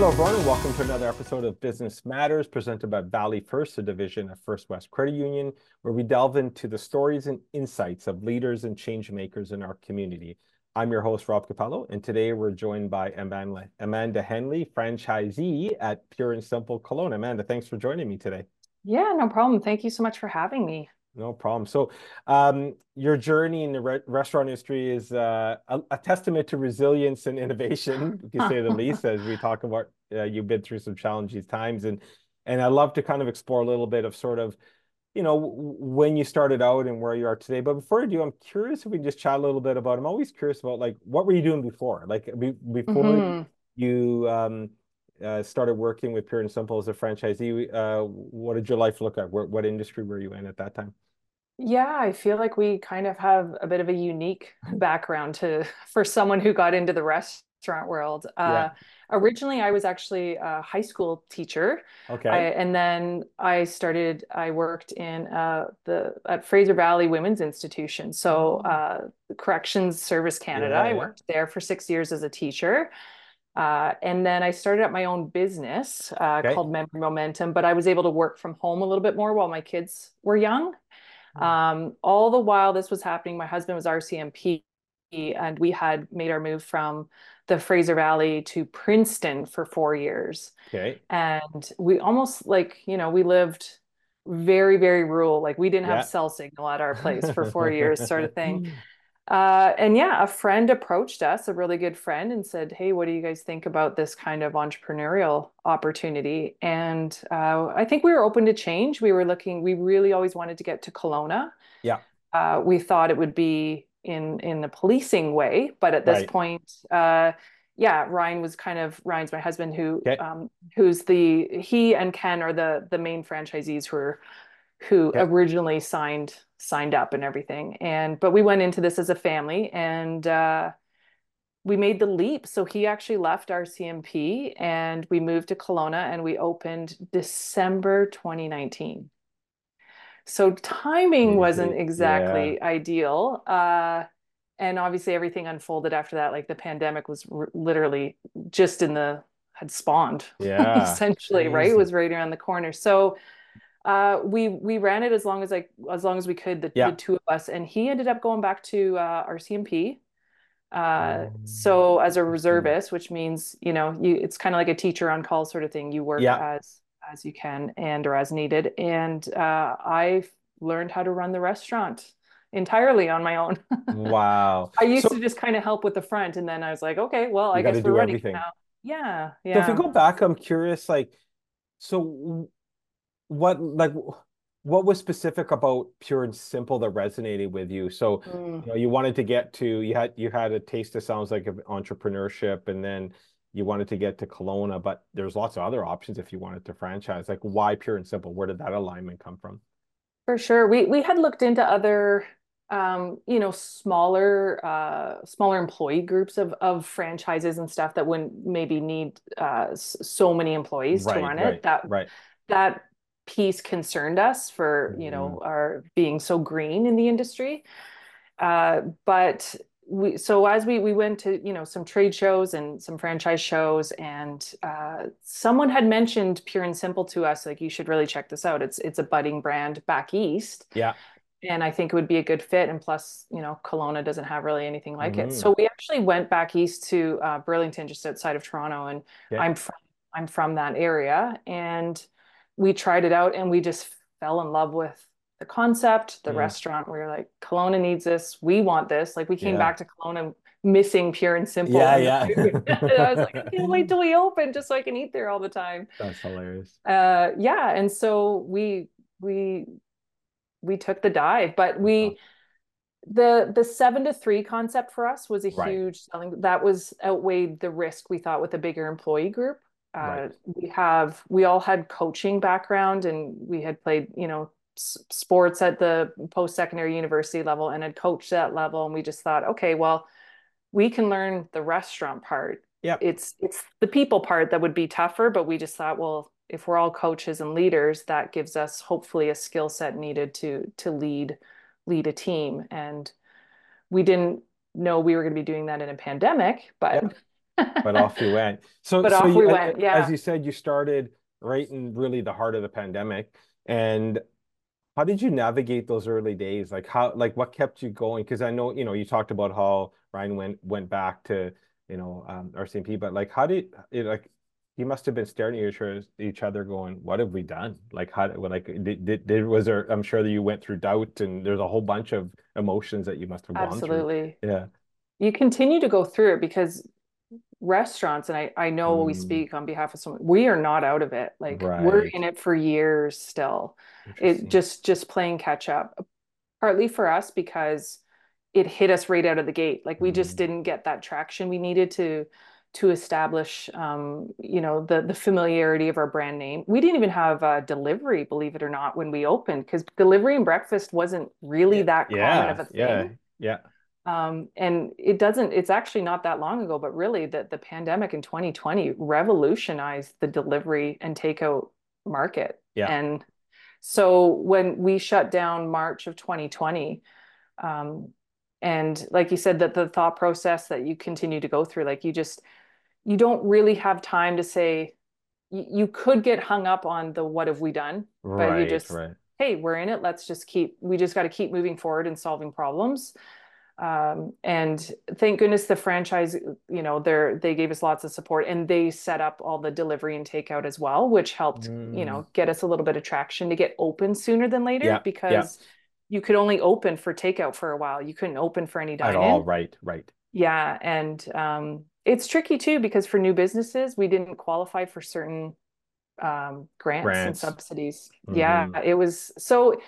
Hello, everyone, and welcome to another episode of Business Matters presented by Valley First, a division of First West Credit Union, where we delve into the stories and insights of leaders and change makers in our community. I'm your host, Rob Capello, and today we're joined by Amanda, Henley, franchisee at Pure and Simple Kelowna. Amanda, thanks for joining me today. Yeah, no problem. Thank you so much for having me. No problem. So, um, your journey in the re- restaurant industry is uh, a, a, testament to resilience and innovation, to say the least. As we talk about, uh, you've been through some challenging times, and and I love to kind of explore a little bit of sort of, you know, when you started out and where you are today. But before I do, I'm curious if we can just chat a little bit about. I'm always curious about like what were you doing before, like be, before mm-hmm. you um, uh, started working with Pure and Simple as a franchisee, uh, what did your life look like? What, what industry were you in at that time? Yeah, I feel like we kind of have a bit of a unique background to for someone who got into the restaurant world. Uh, yeah. Originally, I was actually a high school teacher. Okay. I, and then I started. I worked in uh, the at Fraser Valley Women's Institution, so oh. uh, Corrections Service Canada. Yeah, I worked there for six years as a teacher. Uh, and then I started up my own business uh, okay. called Memory Momentum, but I was able to work from home a little bit more while my kids were young. Hmm. Um, all the while this was happening, my husband was RCMP, and we had made our move from the Fraser Valley to Princeton for four years. Okay. And we almost like, you know, we lived very, very rural. Like we didn't yeah. have cell signal at our place for four years, sort of thing. Uh, and yeah, a friend approached us, a really good friend, and said, "Hey, what do you guys think about this kind of entrepreneurial opportunity?" And uh, I think we were open to change. We were looking. We really always wanted to get to Kelowna. Yeah. Uh, we thought it would be in in the policing way, but at this right. point, uh, yeah, Ryan was kind of Ryan's my husband, who okay. um, who's the he and Ken are the the main franchisees who are who okay. originally signed signed up and everything. And but we went into this as a family and uh, we made the leap. So he actually left RCMP and we moved to Kelowna and we opened December 2019. So timing wasn't exactly yeah. ideal. Uh, and obviously everything unfolded after that. Like the pandemic was r- literally just in the had spawned. Yeah. essentially, right? It was right around the corner. So uh, we we ran it as long as like as long as we could, the, yeah. the two of us, and he ended up going back to uh, RCMP. Uh, so as a reservist, which means you know you it's kind of like a teacher on call sort of thing. You work yeah. as as you can and or as needed. And uh, I learned how to run the restaurant entirely on my own. wow. I used so, to just kind of help with the front, and then I was like, okay, well, I guess we're running everything. now. Yeah, yeah. So if you go back, I'm curious, like, so what like what was specific about pure and simple that resonated with you so mm. you know you wanted to get to you had you had a taste of sounds like of entrepreneurship and then you wanted to get to Kelowna, but there's lots of other options if you wanted to franchise. Like why pure and simple? Where did that alignment come from? For sure. We we had looked into other um, you know, smaller uh smaller employee groups of of franchises and stuff that wouldn't maybe need uh so many employees right, to run right, it. That right. that piece concerned us for you know mm-hmm. our being so green in the industry uh, but we so as we we went to you know some trade shows and some franchise shows and uh, someone had mentioned pure and simple to us like you should really check this out it's it's a budding brand back east yeah and I think it would be a good fit. And plus, you know, Kelowna doesn't have really anything like mm-hmm. it. So we actually went back east to uh, Burlington, just outside of Toronto, and yeah. I'm from I'm from that area, and we tried it out and we just fell in love with the concept, the restaurant. We were like, Kelowna needs this. We want this. Like we came yeah. back to Kelowna missing pure and simple. Yeah, yeah. I was like, I can't wait till we open just so I can eat there all the time. That's hilarious. Uh, yeah, and so we we we took the dive, but we the the seven to three concept for us was a right. huge selling that was outweighed the risk we thought with a bigger employee group uh, right. we have we all had coaching background and we had played you know s- sports at the post-secondary university level and had coached that level and we just thought okay well we can learn the restaurant part yeah it's it's the people part that would be tougher but we just thought well if we're all coaches and leaders that gives us hopefully a skill set needed to to lead lead a team. And we didn't know we were going to be doing that in a pandemic, but but off you went. So, but so off you, we went. Yeah. As you said, you started right in really the heart of the pandemic. And how did you navigate those early days? Like how, like what kept you going? Because I know, you know, you talked about how Ryan went went back to, you know, um, RCMP, but like how did it like you must have been staring at each other going what have we done like how like did, did, did was there i'm sure that you went through doubt and there's a whole bunch of emotions that you must have gone absolutely yeah you continue to go through it because restaurants and i i know mm. we speak on behalf of someone we are not out of it. Like right. we're in it for years still. It just just playing catch up partly for us because it hit us right out of the gate. Like we mm. just didn't get that traction we needed to to establish um, you know the the familiarity of our brand name. We didn't even have uh, delivery believe it or not when we opened because delivery and breakfast wasn't really that yeah, common of a thing. Yeah yeah um, and it doesn't it's actually not that long ago but really the, the pandemic in 2020 revolutionized the delivery and takeout market yeah. and so when we shut down march of 2020 um, and like you said that the thought process that you continue to go through like you just you don't really have time to say you, you could get hung up on the what have we done right, but you just right. hey we're in it let's just keep we just got to keep moving forward and solving problems um, and thank goodness the franchise you know they're they gave us lots of support and they set up all the delivery and takeout as well which helped mm. you know get us a little bit of traction to get open sooner than later yeah, because yeah. you could only open for takeout for a while you couldn't open for any dine at all right right yeah and um, it's tricky too because for new businesses we didn't qualify for certain um, grants, grants, and subsidies mm-hmm. yeah it was so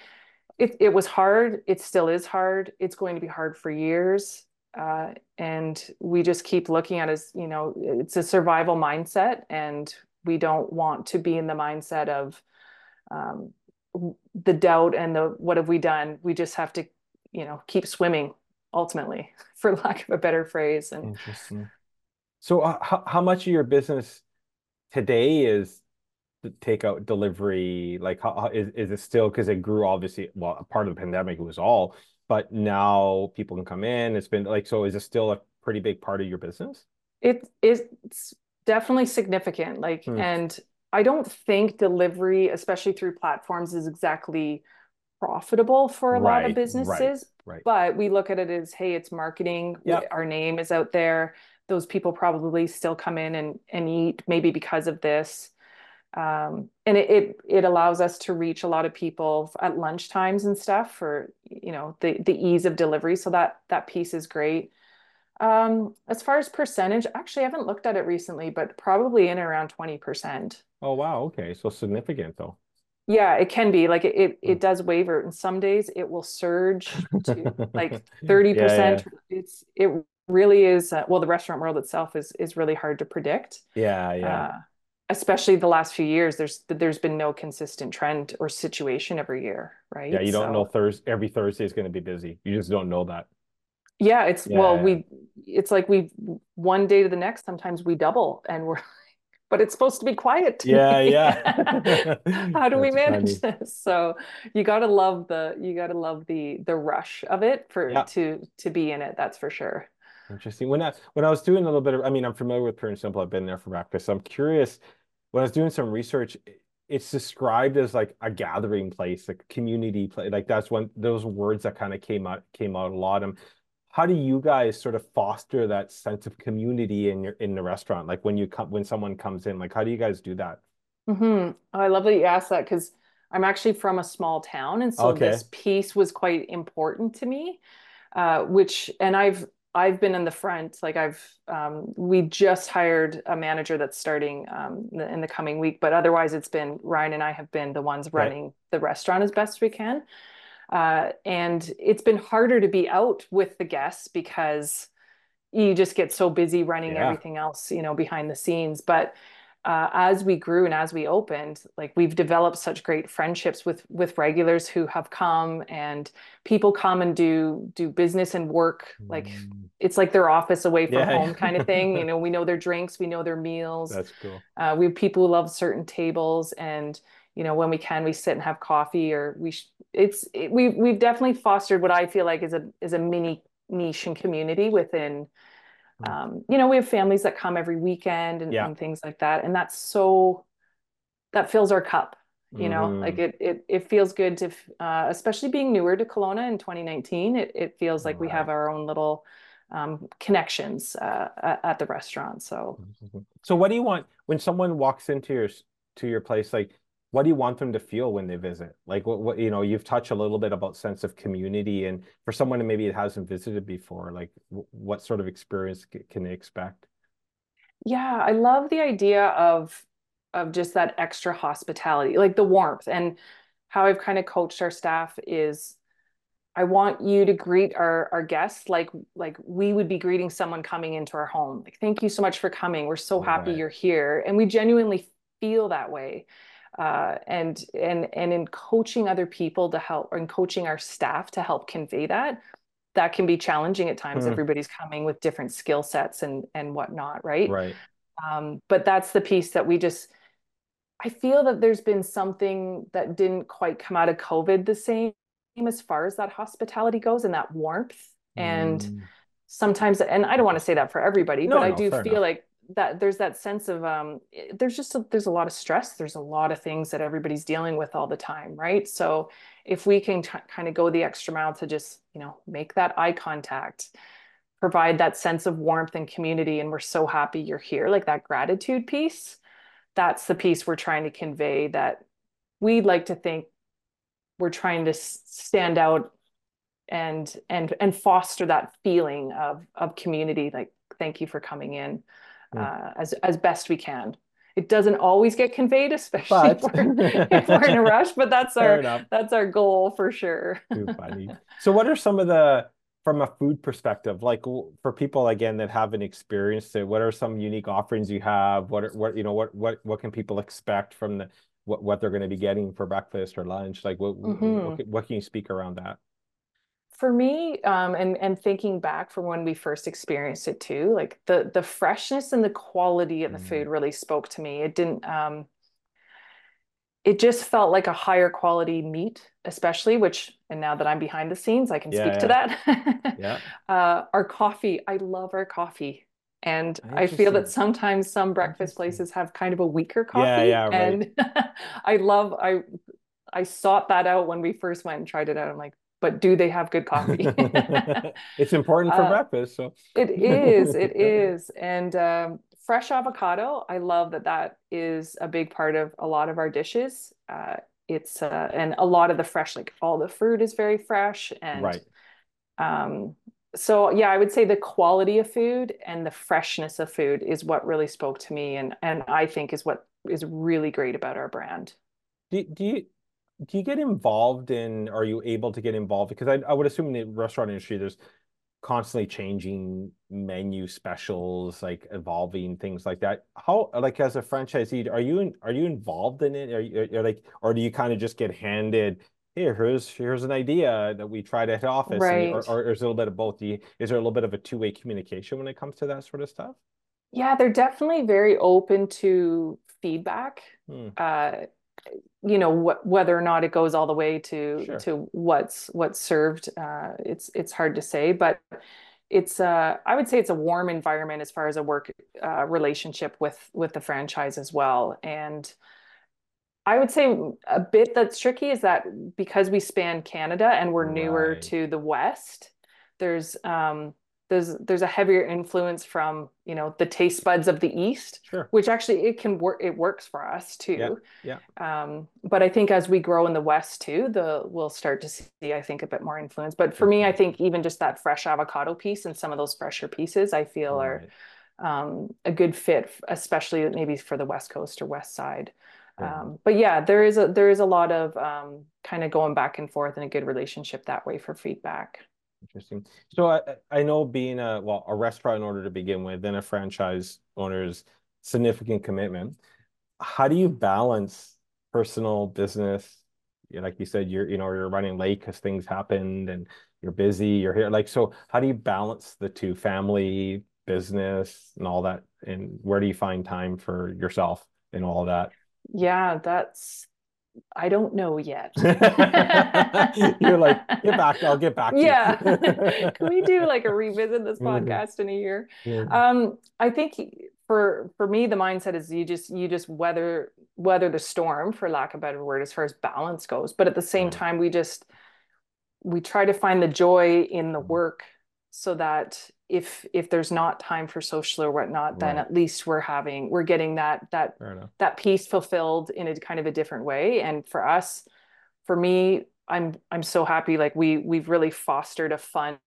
it, it was hard. It still is hard. It's going to be hard for years. Uh, and we just keep looking at as you know it's a survival mindset and we don't want to be in the mindset of um, the doubt and the what have we done? We just have to you know keep swimming ultimately for lack of a better phrase. And interesting. So uh, how, how much of your business today is takeout delivery? Like how, how is, is it still because it grew obviously well part of the pandemic it was all, but now people can come in. It's been like so is it still a pretty big part of your business? It is it's definitely significant. Like hmm. and I don't think delivery, especially through platforms, is exactly profitable for a right, lot of businesses. Right, right. But we look at it as, hey, it's marketing. Yep. Our name is out there those people probably still come in and, and eat maybe because of this. Um, and it, it, it allows us to reach a lot of people at lunch times and stuff for you know the the ease of delivery. So that that piece is great. Um, as far as percentage, actually, I haven't looked at it recently, but probably in around twenty percent. Oh wow, okay, so significant though. Yeah, it can be like it. It, it hmm. does waver, and some days it will surge to like thirty yeah, percent. Yeah. It's it really is uh, well the restaurant world itself is is really hard to predict yeah yeah uh, especially the last few years there's there's been no consistent trend or situation every year right yeah you don't so, know thursday every thursday is going to be busy you just don't know that yeah it's yeah, well we it's like we one day to the next sometimes we double and we're but it's supposed to be quiet yeah yeah how do we manage funny. this so you got to love the you got to love the the rush of it for yeah. to to be in it that's for sure Interesting. When I when I was doing a little bit of, I mean, I'm familiar with Pure and Simple. I've been there for breakfast. So I'm curious. When I was doing some research, it's described as like a gathering place, like community place. Like that's one those words that kind of came out came out a lot. And how do you guys sort of foster that sense of community in your in the restaurant? Like when you come when someone comes in, like how do you guys do that? Mm-hmm. Oh, I love that you asked that because I'm actually from a small town, and so okay. this piece was quite important to me. Uh, which and I've I've been in the front. Like I've, um, we just hired a manager that's starting um, in, the, in, the, coming week, but otherwise it's been Ryan and I have been the ones running right. the restaurant as best we can. Uh, and it's been harder to be out with the guests because you just get so busy running yeah. everything else, you know, behind the scenes. But uh, as we grew and as we opened, like we've developed such great friendships with with regulars who have come and people come and do do business and work. Like mm. it's like their office away from yeah. home kind of thing. you know, we know their drinks, we know their meals. That's cool. Uh, we have people who love certain tables and you know when we can we sit and have coffee or we sh- it's it, we've we've definitely fostered what i feel like is a is a mini niche and community within. Um, you know we have families that come every weekend and, yeah. and, things like that and that's so that fills our cup you know mm-hmm. like it, it it feels good to uh, especially being newer to Kelowna in 2019 it, it feels like right. we have our own little um, connections uh, at the restaurant so so what do you want when someone walks into your to your place like what do you want them to feel when they visit? Like what, what you know you've touched a little bit about sense of community and for someone who maybe it hasn't visited before like what sort of experience can they expect? Yeah i love the idea of of just that extra hospitality like the warmth and how i've kind of coached our staff is i want you to greet our our guests like like we would be greeting someone coming into our home. Like thank you so much for coming. We're so happy right. you're here. And we genuinely feel that way uh, and and and in coaching other people to help or in coaching our staff to help convey that that can be challenging at times mm. everybody's coming with different skill sets and and whatnot right right um, but that's the piece that we just i feel that there's been something that didn't quite come out of covid the same as far as that hospitality goes and that warmth and mm. sometimes and i don't want to say that for everybody no, but no, i do feel enough. like that there's that sense of um, there's just a, there's a lot of stress. There's a lot of things that everybody's dealing with all the time right? So if we can kind of go the extra mile to just you know make that eye contact provide that sense of warmth and community and we're so happy you're here like that gratitude piece that's the piece we're trying to convey that we'd like to think we're trying to stand out and and and foster that feeling of of community like thank you for coming in uh, as as best we can. It doesn't always get conveyed, especially if, we're, if, we're, in a rush. But that's our enough. that's our goal for sure. Too funny. So, what are some of the from a food perspective, like for people again that haven't experienced it, what are some unique offerings you have? What are, what you know what what what can people expect from the what what they're going to be getting for breakfast or lunch? Like what mm-hmm. what, what can you speak around that? For me um, and and thinking back from when we first experienced it too like the the freshness and the quality of the mm. food really spoke to me it didn't um, it just felt like a higher quality meat especially which and now that i'm behind the scenes i can yeah, speak yeah. to that yeah uh, our coffee i love our coffee and i feel that sometimes some breakfast places have kind of a weaker coffee yeah, yeah, right. and i love i i sought that out when we first went and tried it out i'm like but do they have good coffee? it's important for uh, breakfast. So it is, it is. And um, fresh avocado, I love that that is a big part of a lot of our dishes. Uh, it's uh, and a lot of the fresh, like all the fruit is very fresh and right. Um, so yeah, I would say the quality of food and the freshness of food is what really spoke to me, and and I think is what is really great about our brand. Do, do you do you get involved in are you able to get involved? Because I, I would assume in the restaurant industry there's constantly changing menu specials like evolving things like that. How like as a franchisee are you in, are you involved in it? Are you are like or do you kind of just get handed here here's here's an idea that we tried at office right. and, or, or, is it a little bit of both? You, is there a little bit of a two-way communication when it comes to that sort of stuff? Yeah they're definitely very open to feedback. Hmm. uh, you know wh- whether or not it goes all the way to sure. to what's what's served uh, it's it's hard to say but it's uh, I would say it's a warm environment as far as a work uh, relationship with with the franchise as well and I would say a bit that's tricky is that because we span Canada and we're newer right. to the west there's um, there's there's a heavier influence from you know the taste buds of the east sure. which actually it can work it works for us too yeah, yeah. Um, but i think as we grow in the west too the we'll start to see i think a bit more influence but for me i think even just that fresh avocado piece and some of those fresher pieces i feel right. are um, a good fit especially maybe for the west coast or west side Um, but yeah, there is a there is a lot of um, kind of going back and forth in a good relationship that way for feedback. Interesting. So I I know being a well a restaurant owner to begin with, then a franchise owner's significant commitment. How do you balance personal business? Like you said, you're you know you're running late because things happened and you're busy. You're here. Like so, how do you balance the two, family, business, and all that? And where do you find time for yourself and all that? Yeah, that's I don't know yet. You're like, get back, I'll get back. yeah. Can we do like a revisit this mm-hmm. podcast in a year? Yeah. Um, I think for for me, the mindset is you just you just weather weather the storm, for lack of a better word, as far as balance goes. But at the same time, we just we try to find the joy in the mm-hmm. work so that if if there's not time for social or whatnot then at least we're having we're getting that that that piece fulfilled in a kind of a different way. And for us for me i'm i'm so happy like we we've really fostered a fun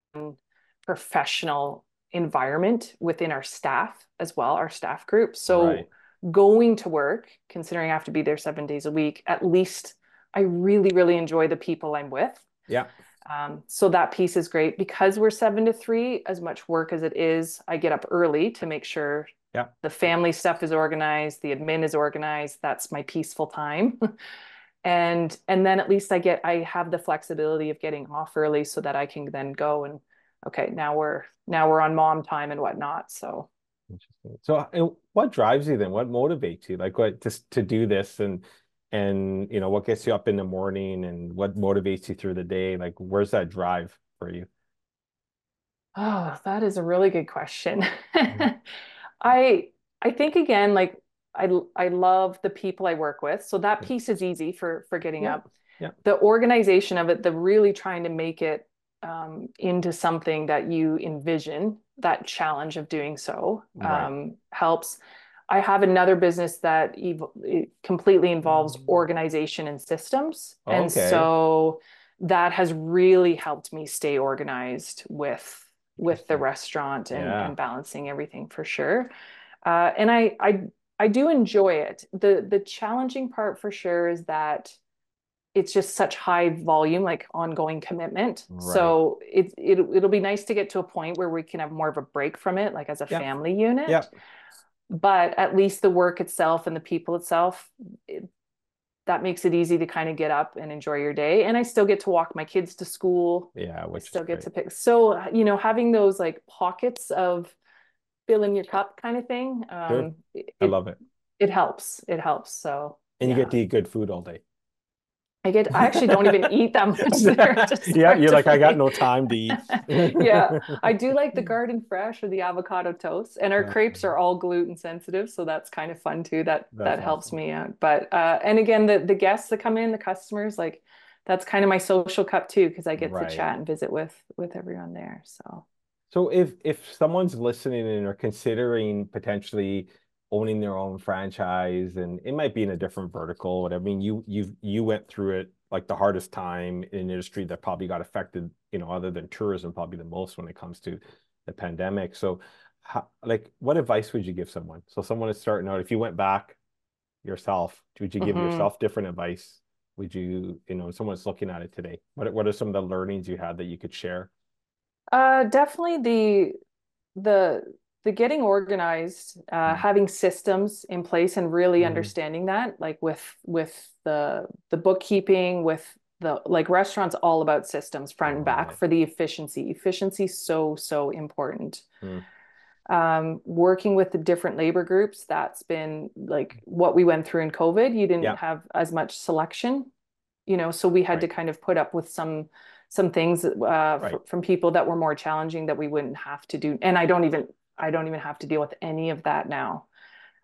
professional environment within our staff as well our staff group. So right. going to work considering i have to be there seven days a week at least i really really enjoy the people i'm with. Yeah um, so that piece is great because we're seven to three, as much work as it is, I get up early to make sure yeah. the family stuff is organized, the admin is organized. That's my peaceful time. and and then at least I get I have the flexibility of getting off early so that I can then go and okay, now we're now we're on mom time and whatnot. So interesting. So what drives you then? What motivates you? Like what just to do this and and you know what gets you up in the morning and what motivates you through the day like where's that drive for you oh that is a really good question mm-hmm. i i think again like i i love the people i work with so that piece is easy for for getting yeah. up yeah. the organization of it the really trying to make it um, into something that you envision that challenge of doing so right. um, helps I have another business that ev- completely involves mm. organization and systems. Okay. And so that has really helped me stay organized with with the restaurant and, yeah. and balancing everything for sure. Uh, and I, I I do enjoy it. The the challenging part for sure is that it's just such high volume, like ongoing commitment. Right. So it, it it'll be nice to get to a point where we can have more of a break from it, like as a family unit. Yeah but at least the work itself and the people itself it, that makes it easy to kind of get up and enjoy your day and i still get to walk my kids to school. Yeah which I still get to pick so you know having those like pockets of filling your cup kind of thing um it, i love it. it helps it helps so and you yeah. get to eat good food all day I get I actually don't even eat that much there. yeah, you're like, I got no time to eat. yeah. I do like the garden fresh or the avocado toast. And our yeah. crepes are all gluten sensitive. So that's kind of fun too. That that's that awesome. helps me out. But uh and again the the guests that come in, the customers, like that's kind of my social cup too, because I get right. to chat and visit with with everyone there. So so if if someone's listening and are considering potentially owning their own franchise and it might be in a different vertical whatever i mean you you you went through it like the hardest time in an industry that probably got affected you know other than tourism probably the most when it comes to the pandemic. So how, like what advice would you give someone? So someone is starting out if you went back yourself would you give mm-hmm. yourself different advice? Would you you know someone's looking at it today what, what are some of the learnings you had that you could share? Uh definitely the the the getting organized uh, mm-hmm. having systems in place and really mm-hmm. understanding that like with with the the bookkeeping with the like restaurants all about systems front and back for the efficiency efficiency so so important mm. um, working with the different labor groups that's been like what we went through in covid you didn't yeah. have as much selection you know so we had right. to kind of put up with some some things uh, right. f- from people that were more challenging that we wouldn't have to do and i don't even I don't even have to deal with any of that now.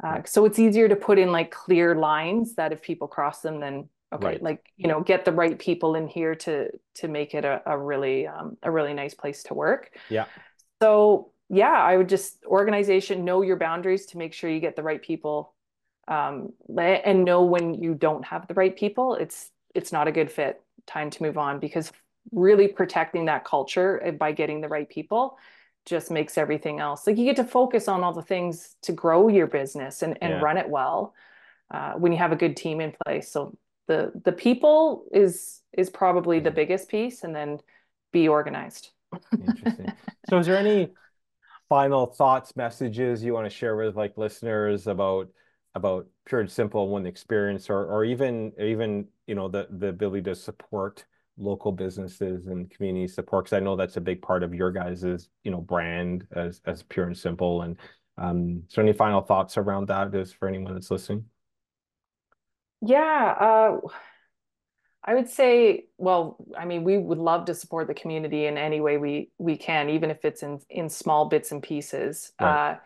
Uh, so it's easier to put in like clear lines that if people cross them, then okay, right. like you know, get the right people in here to to make it a, a really um, a really nice place to work. Yeah. So yeah, I would just organization know your boundaries to make sure you get the right people, um, and know when you don't have the right people. It's it's not a good fit. Time to move on because really protecting that culture eh, by getting the right people just makes everything else like you get to focus on all the things to grow your business and, and yeah. run it well uh, when you have a good team in place. So the the people is is probably the biggest piece, and then be organized. Interesting. So, is there any final thoughts, messages you want to share with like listeners about about pure and simple one experience, or or even even you know the the ability to support local businesses and community support? Because I know that's a big part of your guys's you know brand as as pure and simple. And um, so, any final thoughts around that is for anyone that's listening? Yeah. Uh, I would say, well, I mean, we would love to support the community in any way we we can, even if it's in in small bits and pieces. Right. Uh,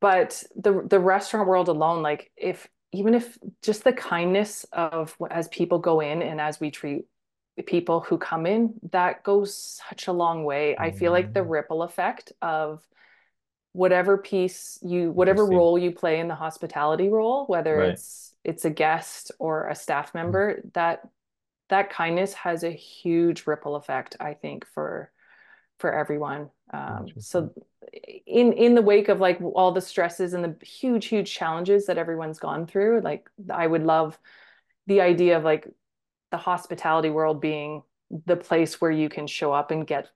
but the the restaurant world alone, like if even if just the kindness of as people go in and as we treat people who come in, that goes such a long way. Mm-hmm. I feel like the mm. ripple effect of whatever piece you whatever role you play in the hospitality role whether right. it's it's a guest or a staff mm. member mm-hmm. that that kindness has a huge ripple effect i think for for everyone um, so in in the wake of like all the stresses and the huge huge challenges that everyone's gone through like i would love the idea of like the hospitality world being the place where you can show up and get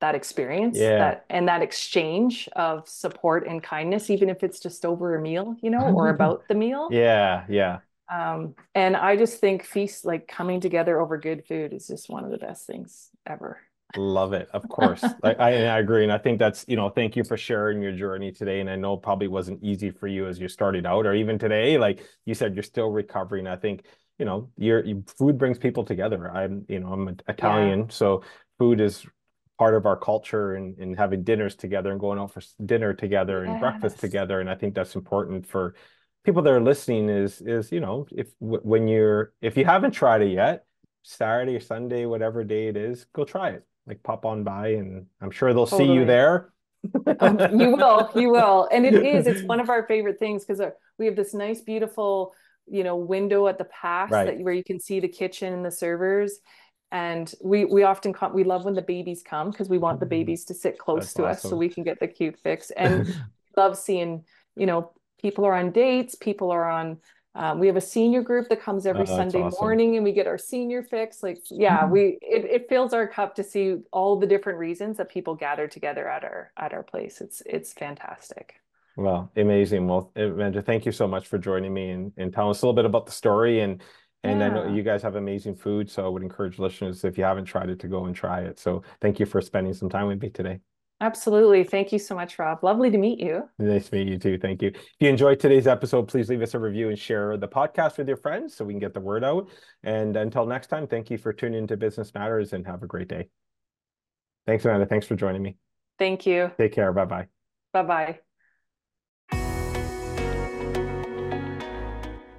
that experience yeah. that and that exchange of support and kindness even if it's just over a meal you know or about the meal yeah yeah um, and I just think feast like coming together over good food is just one of the best things ever. Love it, of course. like I, I agree, and I think that's you know, thank you for sharing your journey today. And I know probably wasn't easy for you as you started out, or even today. Like you said, you're still recovering. I think you know, your, your food brings people together. I'm you know, I'm Italian, yeah. so food is part of our culture and, and having dinners together and going out for dinner together and yes. breakfast together. And I think that's important for people that are listening is is you know if when you're if you haven't tried it yet saturday or sunday whatever day it is go try it like pop on by and i'm sure they'll totally. see you there um, you will you will and it is it's one of our favorite things because uh, we have this nice beautiful you know window at the pass right. that where you can see the kitchen and the servers and we we often come we love when the babies come because we want the mm-hmm. babies to sit close That's to awesome. us so we can get the cute fix and love seeing you know people are on dates people are on um, we have a senior group that comes every oh, sunday awesome. morning and we get our senior fix like yeah mm-hmm. we it, it fills our cup to see all the different reasons that people gather together at our at our place it's it's fantastic well amazing well amanda thank you so much for joining me and, and telling us a little bit about the story and and yeah. I know you guys have amazing food, so I would encourage listeners if you haven't tried it to go and try it. So thank you for spending some time with me today. Absolutely. Thank you so much, Rob. Lovely to meet you. Nice to meet you too. Thank you. If you enjoyed today's episode, please leave us a review and share the podcast with your friends so we can get the word out. And until next time, thank you for tuning into Business Matters and have a great day. Thanks, Amanda. Thanks for joining me. Thank you. Take care. Bye bye. Bye bye.